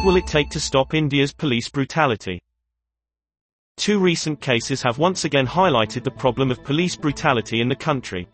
What will it take to stop India's police brutality? Two recent cases have once again highlighted the problem of police brutality in the country.